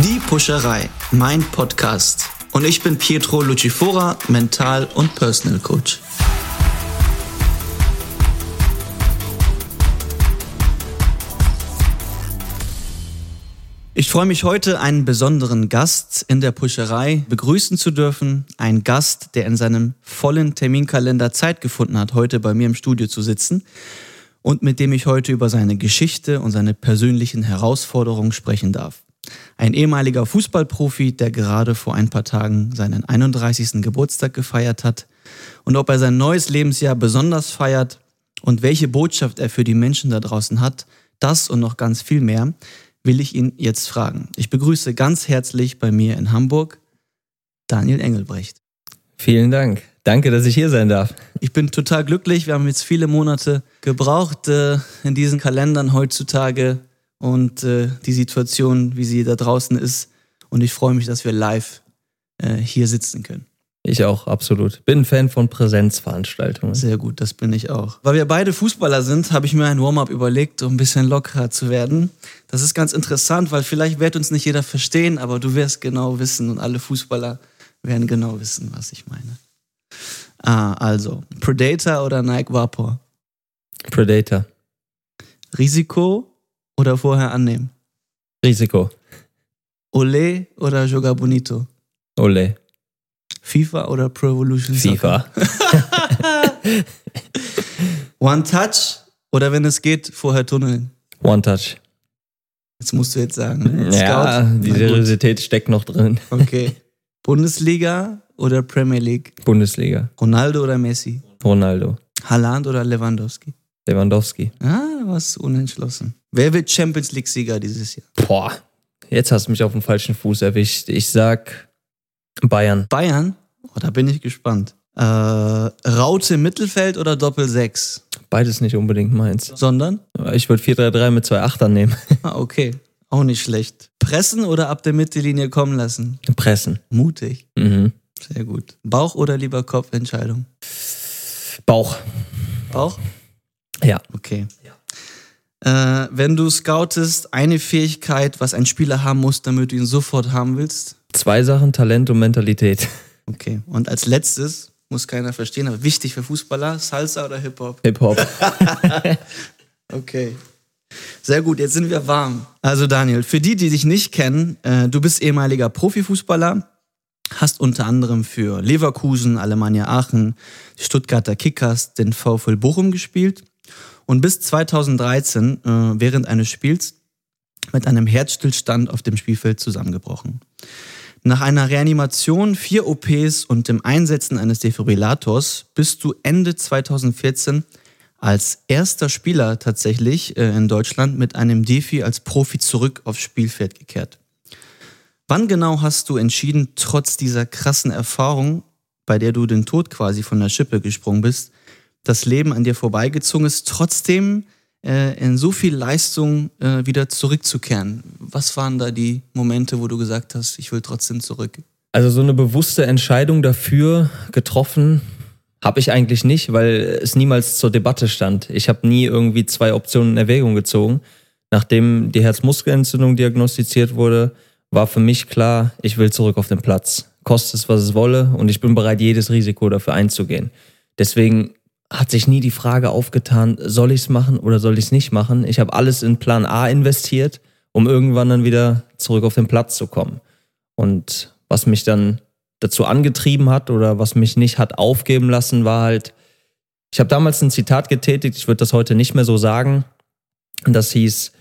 Die Pusherei, mein Podcast. Und ich bin Pietro Lucifora, Mental- und Personal Coach. Ich freue mich heute, einen besonderen Gast in der Puscherei begrüßen zu dürfen. Ein Gast, der in seinem vollen Terminkalender Zeit gefunden hat, heute bei mir im Studio zu sitzen und mit dem ich heute über seine Geschichte und seine persönlichen Herausforderungen sprechen darf. Ein ehemaliger Fußballprofi, der gerade vor ein paar Tagen seinen 31. Geburtstag gefeiert hat und ob er sein neues Lebensjahr besonders feiert und welche Botschaft er für die Menschen da draußen hat, das und noch ganz viel mehr will ich ihn jetzt fragen. Ich begrüße ganz herzlich bei mir in Hamburg Daniel Engelbrecht. Vielen Dank. Danke, dass ich hier sein darf. Ich bin total glücklich. Wir haben jetzt viele Monate gebraucht äh, in diesen Kalendern heutzutage und äh, die Situation, wie sie da draußen ist. Und ich freue mich, dass wir live äh, hier sitzen können. Ich auch, absolut. Bin ein Fan von Präsenzveranstaltungen. Sehr gut, das bin ich auch. Weil wir beide Fußballer sind, habe ich mir ein Warm-up überlegt, um ein bisschen lockerer zu werden. Das ist ganz interessant, weil vielleicht wird uns nicht jeder verstehen, aber du wirst genau wissen und alle Fußballer werden genau wissen, was ich meine. Ah, also, Predator oder Nike Vapor? Predator. Risiko oder vorher annehmen? Risiko. Ole oder Joga Bonito? Ole. FIFA oder Pro Evolution FIFA. One Touch oder wenn es geht, vorher tunneln? One Touch. Jetzt musst du jetzt sagen. Ne? Ja, die Seriosität steckt noch drin. Okay. Bundesliga oder Premier League? Bundesliga. Ronaldo oder Messi? Ronaldo. Haaland oder Lewandowski? Lewandowski. Ah, was unentschlossen. Wer wird Champions League-Sieger dieses Jahr? Boah, jetzt hast du mich auf dem falschen Fuß erwischt. Ich sag Bayern. Bayern? Oh, da bin ich gespannt. Äh, Raute Mittelfeld oder Doppel 6? Beides nicht unbedingt meins. Sondern? Ich würde 4-3-3 mit zwei Achtern nehmen. Ah, okay. Auch nicht schlecht. Pressen oder ab der Mittellinie kommen lassen? Pressen. Mutig. Mhm. Sehr gut. Bauch oder lieber Kopfentscheidung? Bauch. Bauch? Ja. Okay. Äh, wenn du scoutest, eine Fähigkeit, was ein Spieler haben muss, damit du ihn sofort haben willst? Zwei Sachen, Talent und Mentalität. Okay. Und als letztes, muss keiner verstehen, aber wichtig für Fußballer, Salsa oder Hip-Hop? Hip-Hop. okay. Sehr gut, jetzt sind wir warm. Also Daniel, für die, die dich nicht kennen, äh, du bist ehemaliger Profifußballer, hast unter anderem für Leverkusen, Alemannia Aachen, die Stuttgarter Kickers, den VfL Bochum gespielt und bis 2013 äh, während eines Spiels mit einem Herzstillstand auf dem Spielfeld zusammengebrochen. Nach einer Reanimation, vier OPs und dem Einsetzen eines Defibrillators bist du Ende 2014 als erster Spieler tatsächlich äh, in Deutschland mit einem Defi als Profi zurück aufs Spielfeld gekehrt. Wann genau hast du entschieden, trotz dieser krassen Erfahrung, bei der du den Tod quasi von der Schippe gesprungen bist, das Leben an dir vorbeigezogen ist, trotzdem äh, in so viel Leistung äh, wieder zurückzukehren? Was waren da die Momente, wo du gesagt hast, ich will trotzdem zurück? Also so eine bewusste Entscheidung dafür getroffen habe ich eigentlich nicht, weil es niemals zur Debatte stand. Ich habe nie irgendwie zwei Optionen in Erwägung gezogen. Nachdem die Herzmuskelentzündung diagnostiziert wurde, war für mich klar, ich will zurück auf den Platz. Kostet es, was es wolle, und ich bin bereit, jedes Risiko dafür einzugehen. Deswegen hat sich nie die Frage aufgetan, soll ich es machen oder soll ich es nicht machen. Ich habe alles in Plan A investiert, um irgendwann dann wieder zurück auf den Platz zu kommen. Und was mich dann dazu angetrieben hat oder was mich nicht hat aufgeben lassen, war halt, ich habe damals ein Zitat getätigt, ich würde das heute nicht mehr so sagen. Das hieß,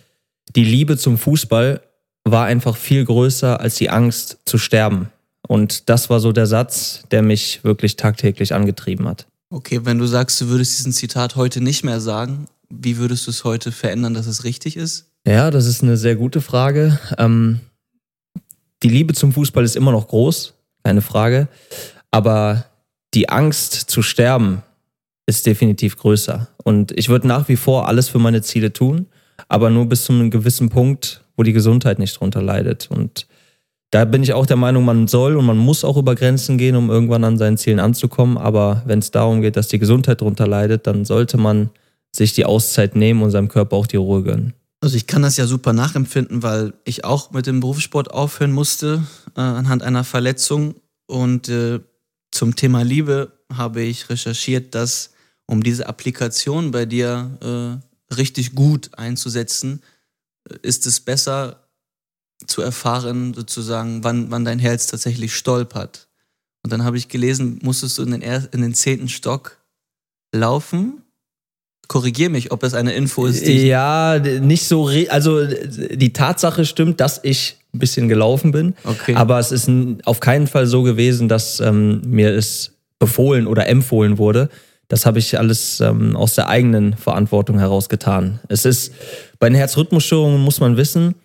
die Liebe zum Fußball war einfach viel größer als die Angst zu sterben. Und das war so der Satz, der mich wirklich tagtäglich angetrieben hat. Okay, wenn du sagst, du würdest diesen Zitat heute nicht mehr sagen, wie würdest du es heute verändern, dass es richtig ist? Ja, das ist eine sehr gute Frage. Ähm, die Liebe zum Fußball ist immer noch groß, keine Frage. Aber die Angst zu sterben ist definitiv größer. Und ich würde nach wie vor alles für meine Ziele tun, aber nur bis zu einem gewissen Punkt, wo die Gesundheit nicht drunter leidet. Und da bin ich auch der Meinung, man soll und man muss auch über Grenzen gehen, um irgendwann an seinen Zielen anzukommen. Aber wenn es darum geht, dass die Gesundheit drunter leidet, dann sollte man sich die Auszeit nehmen und seinem Körper auch die Ruhe gönnen. Also ich kann das ja super nachempfinden, weil ich auch mit dem Berufssport aufhören musste äh, anhand einer Verletzung. Und äh, zum Thema Liebe habe ich recherchiert, dass um diese Applikation bei dir äh, richtig gut einzusetzen, äh, ist es besser zu erfahren, sozusagen, wann, wann dein Herz tatsächlich stolpert. Und dann habe ich gelesen, musstest du in den, er in den zehnten Stock laufen korrigier mich, ob es eine Info ist. Die ja, nicht so, also die Tatsache stimmt, dass ich ein bisschen gelaufen bin. Okay. Aber es ist auf keinen Fall so gewesen, dass ähm, mir es befohlen oder empfohlen wurde. Das habe ich alles ähm, aus der eigenen Verantwortung heraus getan. Es ist, bei den Herzrhythmusstörungen muss man wissen,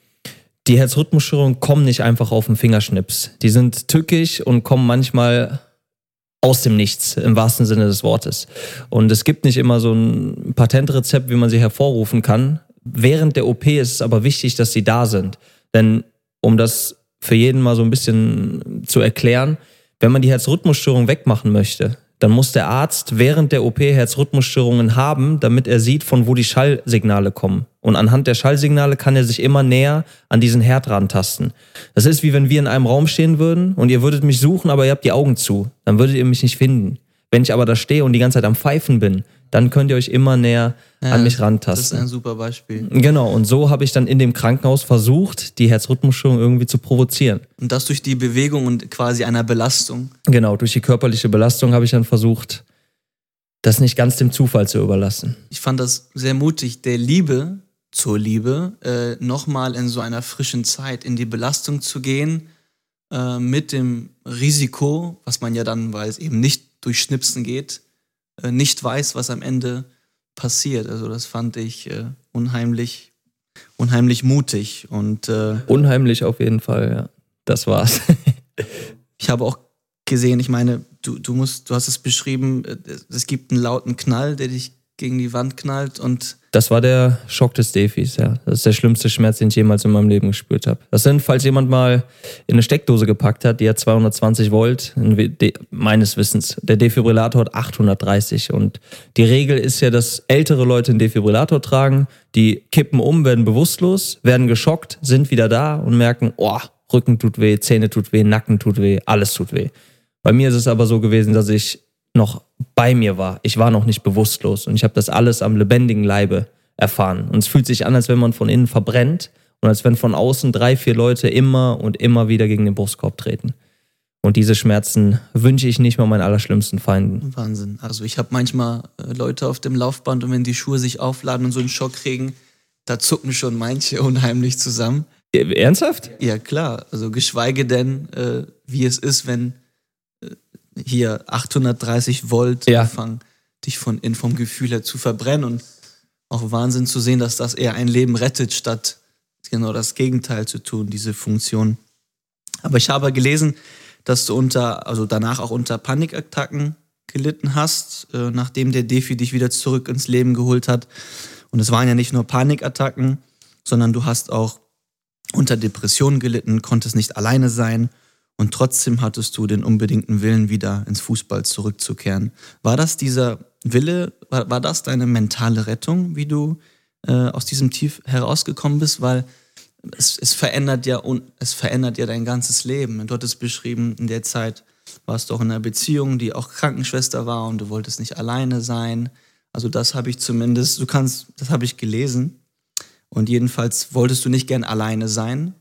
die Herzrhythmusstörungen kommen nicht einfach auf den Fingerschnips. Die sind tückisch und kommen manchmal aus dem Nichts, im wahrsten Sinne des Wortes. Und es gibt nicht immer so ein Patentrezept, wie man sie hervorrufen kann. Während der OP ist es aber wichtig, dass sie da sind. Denn um das für jeden mal so ein bisschen zu erklären, wenn man die Herzrhythmusstörung wegmachen möchte, dann muss der Arzt während der OP Herzrhythmusstörungen haben, damit er sieht, von wo die Schallsignale kommen. Und anhand der Schallsignale kann er sich immer näher an diesen Herd rantasten. Das ist wie wenn wir in einem Raum stehen würden und ihr würdet mich suchen, aber ihr habt die Augen zu. Dann würdet ihr mich nicht finden. Wenn ich aber da stehe und die ganze Zeit am Pfeifen bin, dann könnt ihr euch immer näher ja, an mich rantasten. Das ist ein super Beispiel. Genau, und so habe ich dann in dem Krankenhaus versucht, die Herzrhythmusstörung irgendwie zu provozieren. Und das durch die Bewegung und quasi einer Belastung. Genau, durch die körperliche Belastung habe ich dann versucht, das nicht ganz dem Zufall zu überlassen. Ich fand das sehr mutig, der Liebe zur Liebe, äh, nochmal in so einer frischen Zeit in die Belastung zu gehen, äh, mit dem Risiko, was man ja dann, weil es eben nicht durch Schnipsen geht, äh, nicht weiß, was am Ende passiert. Also das fand ich äh, unheimlich, unheimlich mutig und äh, unheimlich auf jeden Fall. Ja, das war's. ich habe auch gesehen, ich meine, du, du musst, du hast es beschrieben, äh, es gibt einen lauten Knall, der dich gegen die Wand knallt und. Das war der Schock des Defis, ja. Das ist der schlimmste Schmerz, den ich jemals in meinem Leben gespürt habe. Das sind, falls jemand mal in eine Steckdose gepackt hat, die hat 220 Volt, meines Wissens. Der Defibrillator hat 830 und die Regel ist ja, dass ältere Leute einen Defibrillator tragen, die kippen um, werden bewusstlos, werden geschockt, sind wieder da und merken, oh, Rücken tut weh, Zähne tut weh, Nacken tut weh, alles tut weh. Bei mir ist es aber so gewesen, dass ich noch bei mir war. Ich war noch nicht bewusstlos und ich habe das alles am lebendigen Leibe erfahren. Und es fühlt sich an, als wenn man von innen verbrennt und als wenn von außen drei, vier Leute immer und immer wieder gegen den Brustkorb treten. Und diese Schmerzen wünsche ich nicht mal meinen allerschlimmsten Feinden. Wahnsinn. Also ich habe manchmal äh, Leute auf dem Laufband und wenn die Schuhe sich aufladen und so einen Schock kriegen, da zucken schon manche unheimlich zusammen. Ernsthaft? Ja, klar. Also geschweige denn, äh, wie es ist, wenn hier 830 Volt ja. anfangen, dich von, in, vom Gefühl her zu verbrennen und auch Wahnsinn zu sehen, dass das eher ein Leben rettet, statt genau das Gegenteil zu tun, diese Funktion. Aber ich habe gelesen, dass du unter, also danach auch unter Panikattacken gelitten hast, äh, nachdem der Defi dich wieder zurück ins Leben geholt hat. Und es waren ja nicht nur Panikattacken, sondern du hast auch unter Depressionen gelitten, konntest nicht alleine sein und trotzdem hattest du den unbedingten Willen, wieder ins Fußball zurückzukehren. War das dieser Wille, war, war das deine mentale Rettung, wie du äh, aus diesem Tief herausgekommen bist? Weil es, es, verändert ja, es verändert ja dein ganzes Leben. Du hattest beschrieben, in der Zeit warst du auch in einer Beziehung, die auch Krankenschwester war und du wolltest nicht alleine sein. Also das habe ich zumindest, du kannst, das habe ich gelesen. Und jedenfalls wolltest du nicht gern alleine sein.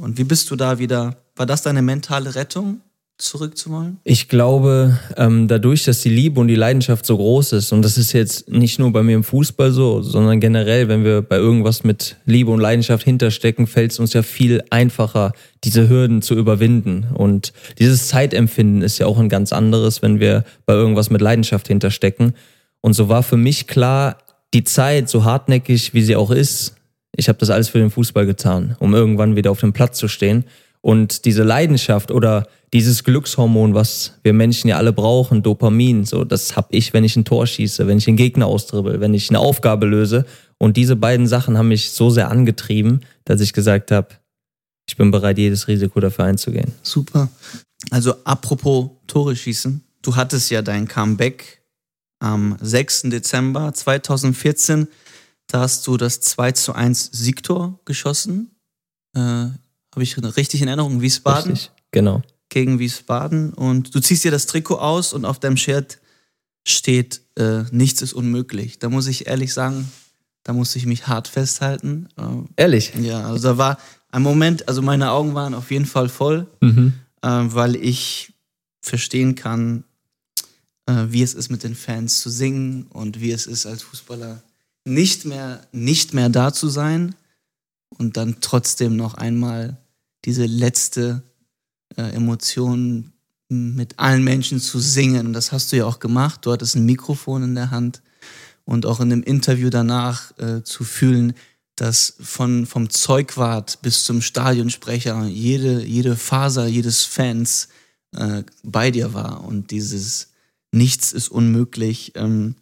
Und wie bist du da wieder war das deine mentale Rettung, zurückzuwollen? Ich glaube, ähm, dadurch, dass die Liebe und die Leidenschaft so groß ist, und das ist jetzt nicht nur bei mir im Fußball so, sondern generell, wenn wir bei irgendwas mit Liebe und Leidenschaft hinterstecken, fällt es uns ja viel einfacher, diese Hürden zu überwinden. Und dieses Zeitempfinden ist ja auch ein ganz anderes, wenn wir bei irgendwas mit Leidenschaft hinterstecken. Und so war für mich klar, die Zeit, so hartnäckig wie sie auch ist, ich habe das alles für den Fußball getan, um irgendwann wieder auf dem Platz zu stehen. Und diese Leidenschaft oder dieses Glückshormon, was wir Menschen ja alle brauchen, Dopamin, so das habe ich, wenn ich ein Tor schieße, wenn ich einen Gegner austribbel, wenn ich eine Aufgabe löse. Und diese beiden Sachen haben mich so sehr angetrieben, dass ich gesagt habe, ich bin bereit, jedes Risiko dafür einzugehen. Super. Also apropos Tore schießen, du hattest ja dein Comeback am 6. Dezember 2014 Da hast du das 2 zu 1 Siegtor geschossen. Äh, Habe ich richtig in Erinnerung? Wiesbaden? Richtig, genau. Gegen Wiesbaden. Und du ziehst dir das Trikot aus und auf deinem Shirt steht, äh, nichts ist unmöglich. Da muss ich ehrlich sagen, da musste ich mich hart festhalten. Äh, ehrlich? Ja, also da war ein Moment, also meine Augen waren auf jeden Fall voll, mhm. äh, weil ich verstehen kann, äh, wie es ist, mit den Fans zu singen und wie es ist, als Fußballer nicht mehr, nicht mehr da zu sein und dann trotzdem noch einmal diese letzte äh, Emotion mit allen Menschen zu singen. Und das hast du ja auch gemacht. Du hattest ein Mikrofon in der Hand und auch in dem Interview danach äh, zu fühlen, dass von, vom Zeugwart bis zum Stadionsprecher jede, jede Faser jedes Fans äh, bei dir war und dieses Nichts ist unmöglich. Ähm,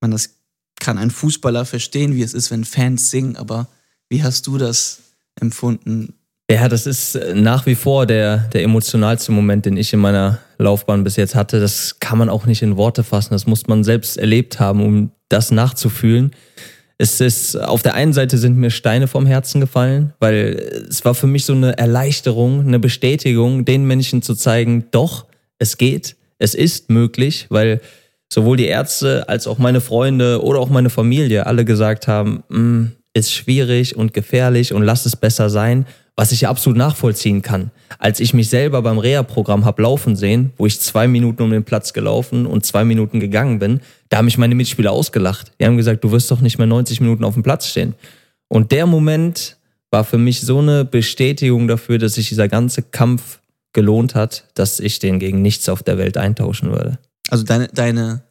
man, das kann ein Fußballer verstehen, wie es ist, wenn Fans singen, aber wie hast du das empfunden? Ja, das ist äh, nach wie vor der, der emotionalste Moment, den ich in meiner Laufbahn bis jetzt hatte. Das kann man auch nicht in Worte fassen. Das muss man selbst erlebt haben, um das nachzufühlen. Es ist, auf der einen Seite sind mir Steine vom Herzen gefallen, weil es war für mich so eine Erleichterung, eine Bestätigung, den Menschen zu zeigen, doch, es geht, es ist möglich, weil sowohl die Ärzte als auch meine Freunde oder auch meine Familie alle gesagt haben, mm, ist schwierig und gefährlich und lass es besser sein was ich absolut nachvollziehen kann. Als ich mich selber beim Reha-Programm hab laufen sehen, wo ich zwei Minuten um den Platz gelaufen und zwei Minuten gegangen bin, da haben mich meine Mitspieler ausgelacht. Die haben gesagt, du wirst doch nicht mehr 90 Minuten auf dem Platz stehen. Und der Moment war für mich so eine Bestätigung dafür, dass sich dieser ganze Kampf gelohnt hat, dass ich den gegen nichts auf der Welt eintauschen würde. Also deine, deine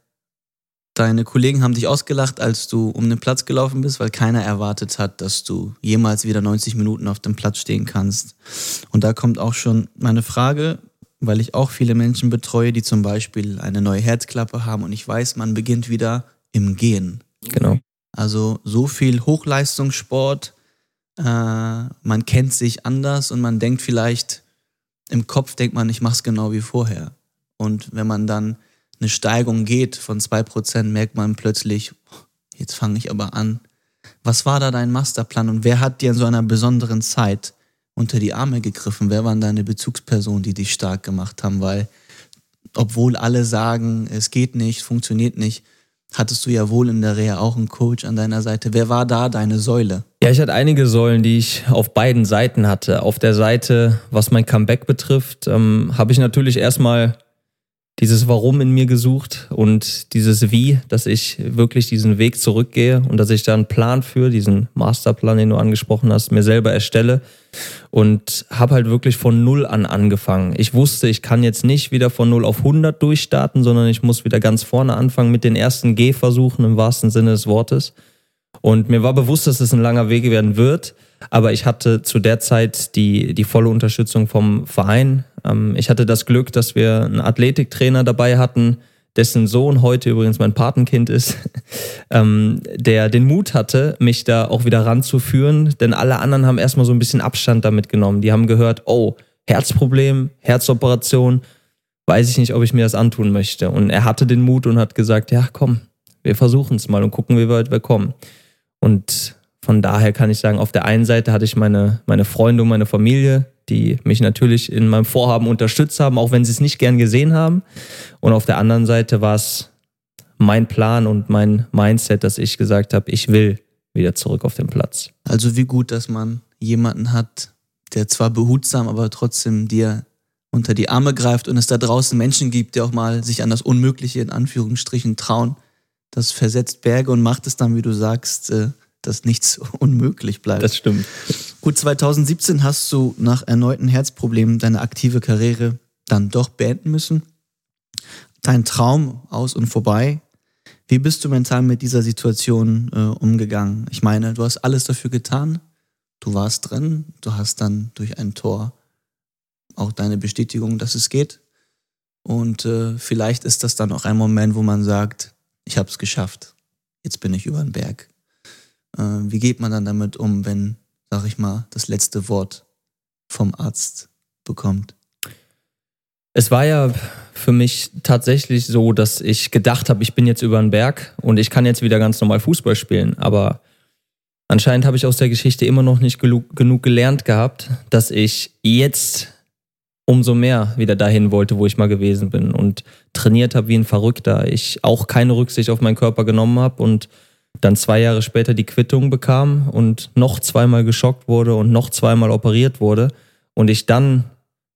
Deine Kollegen haben dich ausgelacht, als du um den Platz gelaufen bist, weil keiner erwartet hat, dass du jemals wieder 90 Minuten auf dem Platz stehen kannst. Und da kommt auch schon meine Frage, weil ich auch viele Menschen betreue, die zum Beispiel eine neue Herzklappe haben und ich weiß, man beginnt wieder im Gehen. Genau. Also so viel Hochleistungssport, äh, man kennt sich anders und man denkt vielleicht, im Kopf denkt man, ich mach's genau wie vorher. Und wenn man dann eine Steigung geht von 2%, merkt man plötzlich, jetzt fange ich aber an. Was war da dein Masterplan und wer hat dir in so einer besonderen Zeit unter die Arme gegriffen? Wer waren deine Bezugspersonen, die dich stark gemacht haben? Weil, obwohl alle sagen, es geht nicht, funktioniert nicht, hattest du ja wohl in der Reha auch einen Coach an deiner Seite. Wer war da deine Säule? Ja, ich hatte einige Säulen, die ich auf beiden Seiten hatte. Auf der Seite, was mein Comeback betrifft, ähm, habe ich natürlich erstmal dieses Warum in mir gesucht und dieses Wie, dass ich wirklich diesen Weg zurückgehe und dass ich da einen Plan für, diesen Masterplan, den du angesprochen hast, mir selber erstelle und habe halt wirklich von Null an angefangen. Ich wusste, ich kann jetzt nicht wieder von Null auf 100 durchstarten, sondern ich muss wieder ganz vorne anfangen mit den ersten Gehversuchen im wahrsten Sinne des Wortes. Und mir war bewusst, dass es ein langer Weg werden wird. Aber ich hatte zu der Zeit die, die volle Unterstützung vom Verein. Ähm, ich hatte das Glück, dass wir einen Athletiktrainer dabei hatten, dessen Sohn heute übrigens mein Patenkind ist, ähm, der den Mut hatte, mich da auch wieder ranzuführen. Denn alle anderen haben erstmal so ein bisschen Abstand damit genommen. Die haben gehört, oh, Herzproblem, Herzoperation, weiß ich nicht, ob ich mir das antun möchte. Und er hatte den Mut und hat gesagt, ja, komm, wir versuchen es mal und gucken, wie weit wir kommen. Und von daher kann ich sagen, auf der einen Seite hatte ich meine, meine Freunde und meine Familie, die mich natürlich in meinem Vorhaben unterstützt haben, auch wenn sie es nicht gern gesehen haben. Und auf der anderen Seite war es mein Plan und mein Mindset, dass ich gesagt habe, ich will wieder zurück auf den Platz. Also wie gut, dass man jemanden hat, der zwar behutsam, aber trotzdem dir unter die Arme greift und es da draußen Menschen gibt, die auch mal sich an das Unmögliche in Anführungsstrichen trauen. Das versetzt Berge und macht es dann, wie du sagst, äh, dass nichts unmöglich bleibt. Das stimmt. Gut, 2017 hast du nach erneuten Herzproblemen deine aktive Karriere dann doch beenden müssen. Dein Traum aus und vorbei. Wie bist du mental mit dieser Situation äh, umgegangen? Ich meine, du hast alles dafür getan. Du warst drin. Du hast dann durch ein Tor auch deine Bestätigung, dass es geht. Und äh, vielleicht ist das dann auch ein Moment, wo man sagt, ich habe es geschafft. Jetzt bin ich über den Berg. Äh, wie geht man dann damit um, wenn, sag ich mal, das letzte Wort vom Arzt bekommt? Es war ja für mich tatsächlich so, dass ich gedacht habe, ich bin jetzt über den Berg und ich kann jetzt wieder ganz normal Fußball spielen. Aber anscheinend habe ich aus der Geschichte immer noch nicht genug gelernt gehabt, dass ich jetzt umso mehr wieder dahin wollte, wo ich mal gewesen bin und trainiert habe wie ein Verrückter. Ich auch keine Rücksicht auf meinen Körper genommen habe und dann zwei Jahre später die Quittung bekam und noch zweimal geschockt wurde und noch zweimal operiert wurde und ich dann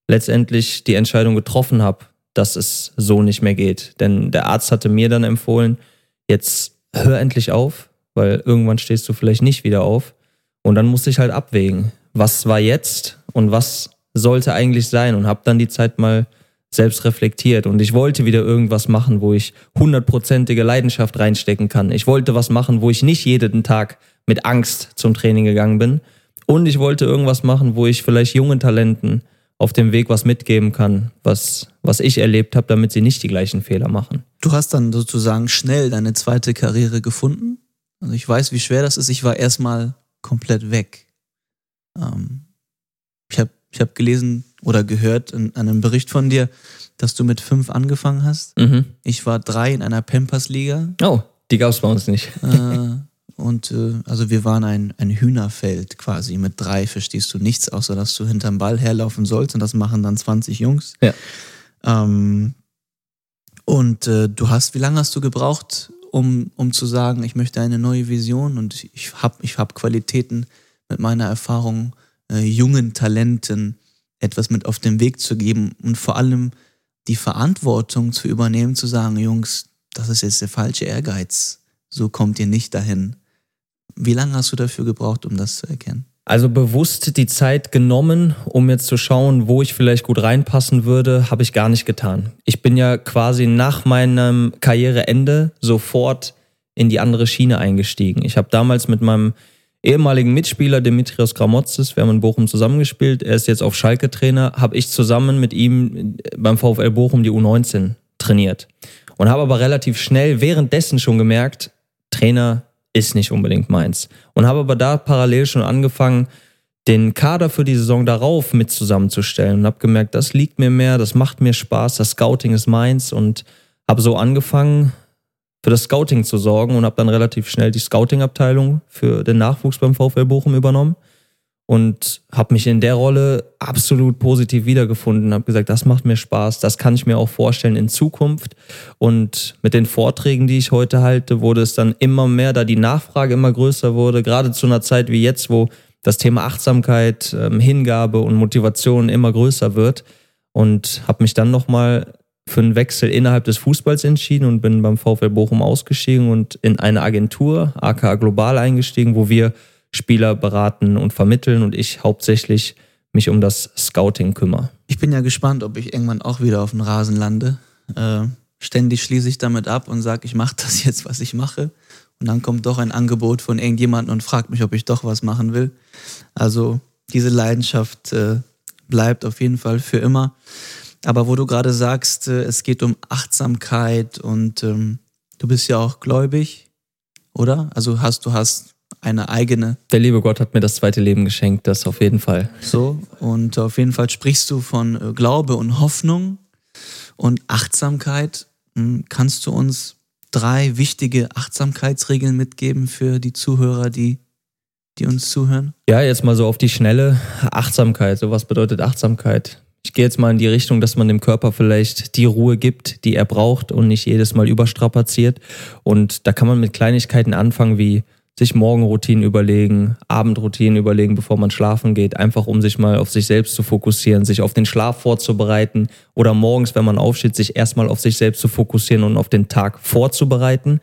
letztendlich die Entscheidung getroffen habe, dass es so nicht mehr geht. Denn der Arzt hatte mir dann empfohlen, jetzt hör endlich auf, weil irgendwann stehst du vielleicht nicht wieder auf. Und dann musste ich halt abwägen, was war jetzt und was sollte eigentlich sein und habe dann die Zeit mal selbst reflektiert und ich wollte wieder irgendwas machen, wo ich hundertprozentige Leidenschaft reinstecken kann. Ich wollte was machen, wo ich nicht jeden Tag mit Angst zum Training gegangen bin und ich wollte irgendwas machen, wo ich vielleicht jungen Talenten auf dem Weg was mitgeben kann, was, was ich erlebt habe, damit sie nicht die gleichen Fehler machen. Du hast dann sozusagen schnell deine zweite Karriere gefunden. Also ich weiß, wie schwer das ist. Ich war erstmal komplett weg. Ähm, ich habe ich hab gelesen oder gehört in, einem Bericht von dir, dass du mit fünf angefangen hast. Mhm. Ich war drei in einer Pampers-Liga. Oh, die gab es bei uns nicht. Äh, und äh, also wir waren ein, ein Hühnerfeld quasi. Mit drei verstehst du nichts, außer dass du hinterm Ball herlaufen sollst und das machen dann 20 Jungs. Ja. Ähm, und äh, du hast, wie lange hast du gebraucht, um, um zu sagen, ich möchte eine neue Vision und ich habe ich hab Qualitäten mit meiner Erfahrung, äh, jungen Talenten etwas mit auf den Weg zu geben und vor allem die Verantwortung zu übernehmen, zu sagen, Jungs, das ist jetzt der falsche Ehrgeiz. So kommt ihr nicht dahin. Wie lange hast du dafür gebraucht, um das zu erkennen? Also bewusst die Zeit genommen, um jetzt zu schauen, wo ich vielleicht gut reinpassen würde, habe ich gar nicht getan. Ich bin ja quasi nach meinem Karriereende sofort in die andere Schiene eingestiegen. Ich habe damals mit meinem ehemaligen Mitspieler Dimitrios Gramotzes, wir haben in Bochum zusammengespielt, er ist jetzt auf Schalke Trainer, habe ich zusammen mit ihm beim VfL Bochum die U19 trainiert. Und habe aber relativ schnell währenddessen schon gemerkt, Trainer ist nicht unbedingt meins. Und habe aber da parallel schon angefangen, den Kader für die Saison darauf mit zusammenzustellen. Und habe gemerkt, das liegt mir mehr, das macht mir Spaß, das Scouting ist meins. Und habe so angefangen, für das Scouting zu sorgen und habe dann relativ schnell die Scouting-Abteilung für den Nachwuchs beim VfL Bochum übernommen und habe mich in der Rolle absolut positiv wiedergefunden. Habe gesagt, das macht mir Spaß, das kann ich mir auch vorstellen in Zukunft. Und mit den Vorträgen, die ich heute halte, wurde es dann immer mehr, da die Nachfrage immer größer wurde, gerade zu einer Zeit wie jetzt, wo das Thema Achtsamkeit, ähm, Hingabe und Motivation immer größer wird. Und habe mich dann nochmal für einen Wechsel innerhalb des Fußballs entschieden und bin beim VfL Bochum ausgestiegen und in eine Agentur, aka Global, eingestiegen, wo wir Spieler beraten und vermitteln und ich hauptsächlich mich um das Scouting kümmere. Ich bin ja gespannt, ob ich irgendwann auch wieder auf dem Rasen lande. Äh, ständig schließe ich damit ab und sage, ich mache das jetzt, was ich mache. Und dann kommt doch ein Angebot von irgendjemandem und fragt mich, ob ich doch was machen will. Also diese Leidenschaft äh, bleibt auf jeden Fall für immer. Aber wo du gerade sagst, äh, es geht um Achtsamkeit und ähm, du bist ja auch gläubig, oder? Also hast du hast eine eigene. Der liebe Gott hat mir das zweite Leben geschenkt, das auf jeden Fall. So, und auf jeden Fall sprichst du von äh, Glaube und Hoffnung und Achtsamkeit. Hm, kannst du uns drei wichtige Achtsamkeitsregeln mitgeben für die Zuhörer, die, die uns zuhören? Ja, jetzt mal so auf die Schnelle. Achtsamkeit. So was bedeutet Achtsamkeit? Ich gehe jetzt mal in die Richtung, dass man dem Körper vielleicht die Ruhe gibt, die er braucht und nicht jedes Mal überstrapaziert. Und da kann man mit Kleinigkeiten anfangen wie sich Morgenroutinen überlegen, Abendroutinen überlegen, bevor man schlafen geht, einfach um sich mal auf sich selbst zu fokussieren, sich auf den Schlaf vorzubereiten. Oder morgens, wenn man aufsteht, sich erstmal auf sich selbst zu fokussieren und auf den Tag vorzubereiten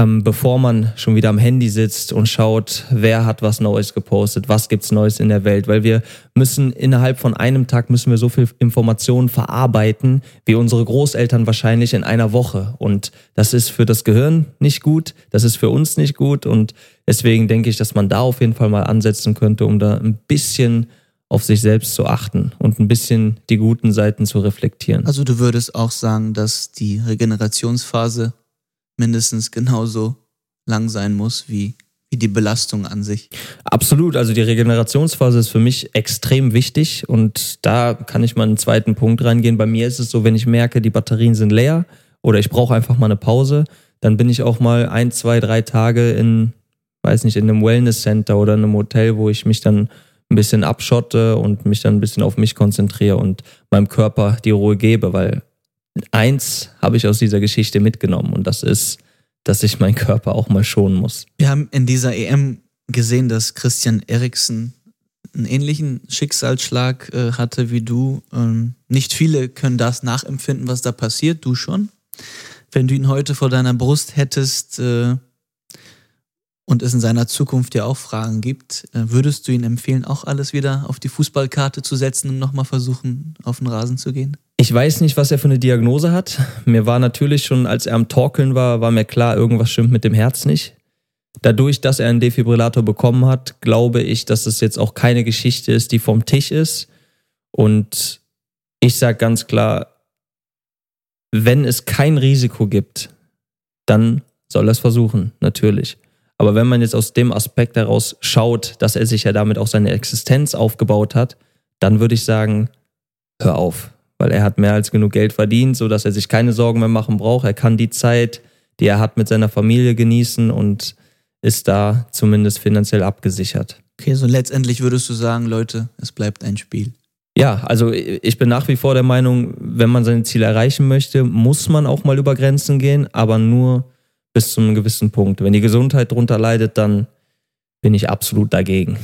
ähm, bevor man schon wieder am Handy sitzt und schaut, wer hat was Neues gepostet, was gibt's Neues in der Welt, weil wir müssen innerhalb von einem Tag müssen wir so viel Informationen verarbeiten, wie unsere Großeltern wahrscheinlich in einer Woche und das ist für das Gehirn nicht gut, das ist für uns nicht gut und deswegen denke ich, dass man da auf jeden Fall mal ansetzen könnte, um da ein bisschen auf sich selbst zu achten und ein bisschen die guten Seiten zu reflektieren. Also du würdest auch sagen, dass die Regenerationsphase mindestens genauso lang sein muss wie, wie die Belastung an sich. Absolut, also die Regenerationsphase ist für mich extrem wichtig und da kann ich mal einen zweiten Punkt reingehen. Bei mir ist es so, wenn ich merke, die Batterien sind leer oder ich brauche einfach mal eine Pause, dann bin ich auch mal ein, zwei, drei Tage in, weiß nicht, in einem Wellness Center oder in einem Hotel, wo ich mich dann ein bisschen abschotte und mich dann ein bisschen auf mich konzentriere und meinem Körper die Ruhe gebe, weil eins habe ich aus dieser Geschichte mitgenommen und das ist, dass ich meinen Körper auch mal schonen muss. Wir haben in dieser EM gesehen, dass Christian Eriksen einen ähnlichen Schicksalsschlag äh, hatte wie du. Ähm, nicht viele können das nachempfinden, was da passiert, du schon. Wenn du ihn heute vor deiner Brust hättest äh, und es in seiner Zukunft ja auch Fragen gibt, äh, würdest du ihn empfehlen, auch alles wieder auf die Fußballkarte zu setzen und nochmal versuchen, auf den Rasen zu gehen? Ich weiß nicht, was er für eine Diagnose hat. Mir war natürlich schon, als er am Torkeln war, war mir klar, irgendwas stimmt mit dem Herz nicht. Dadurch, dass er einen Defibrillator bekommen hat, glaube ich, dass es jetzt auch keine Geschichte ist, die vom Tisch ist. Und ich sage ganz klar, wenn es kein Risiko gibt, dann soll er es versuchen, natürlich. Aber wenn man jetzt aus dem Aspekt heraus schaut, dass er sich ja damit auch seine Existenz aufgebaut hat, dann würde ich sagen, hör auf weil er hat mehr als genug Geld verdient, so dass er sich keine Sorgen mehr machen braucht. Er kann die Zeit, die er hat mit seiner Familie genießen und ist da zumindest finanziell abgesichert. Okay, so letztendlich würdest du sagen, Leute, es bleibt ein Spiel. Ja, also ich bin nach wie vor der Meinung, wenn man seine Ziele erreichen möchte, muss man auch mal über Grenzen gehen, aber nur bis zu einem gewissen Punkt. Wenn die Gesundheit darunter leidet, dann bin ich absolut dagegen.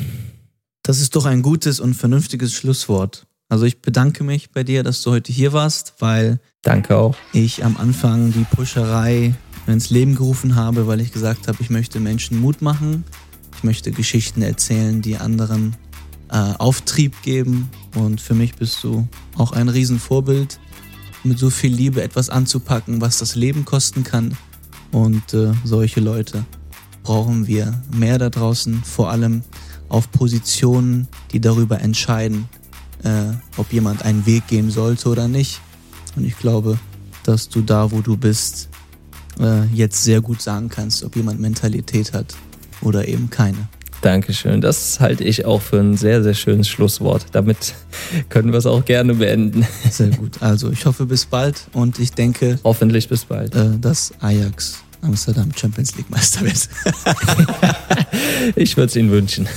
Das ist doch ein gutes und vernünftiges Schlusswort. Also ich bedanke mich bei dir, dass du heute hier warst, weil Danke auch. ich am Anfang die Pusherei ins Leben gerufen habe, weil ich gesagt habe, ich möchte Menschen Mut machen. Ich möchte Geschichten erzählen, die anderen äh, Auftrieb geben. Und für mich bist du auch ein Riesenvorbild, mit so viel Liebe etwas anzupacken, was das Leben kosten kann. Und äh, solche Leute brauchen wir mehr da draußen, vor allem auf Positionen, die darüber entscheiden, äh, ob jemand einen Weg gehen sollte oder nicht. Und ich glaube, dass du da, wo du bist, äh, jetzt sehr gut sagen kannst, ob jemand Mentalität hat oder eben keine. Dankeschön. Das halte ich auch für ein sehr, sehr schönes Schlusswort. Damit können wir es auch gerne beenden. Sehr gut. Also ich hoffe bis bald und ich denke. Hoffentlich bis bald. Äh, dass Ajax Amsterdam Champions League Meister wird. ich würde es Ihnen wünschen.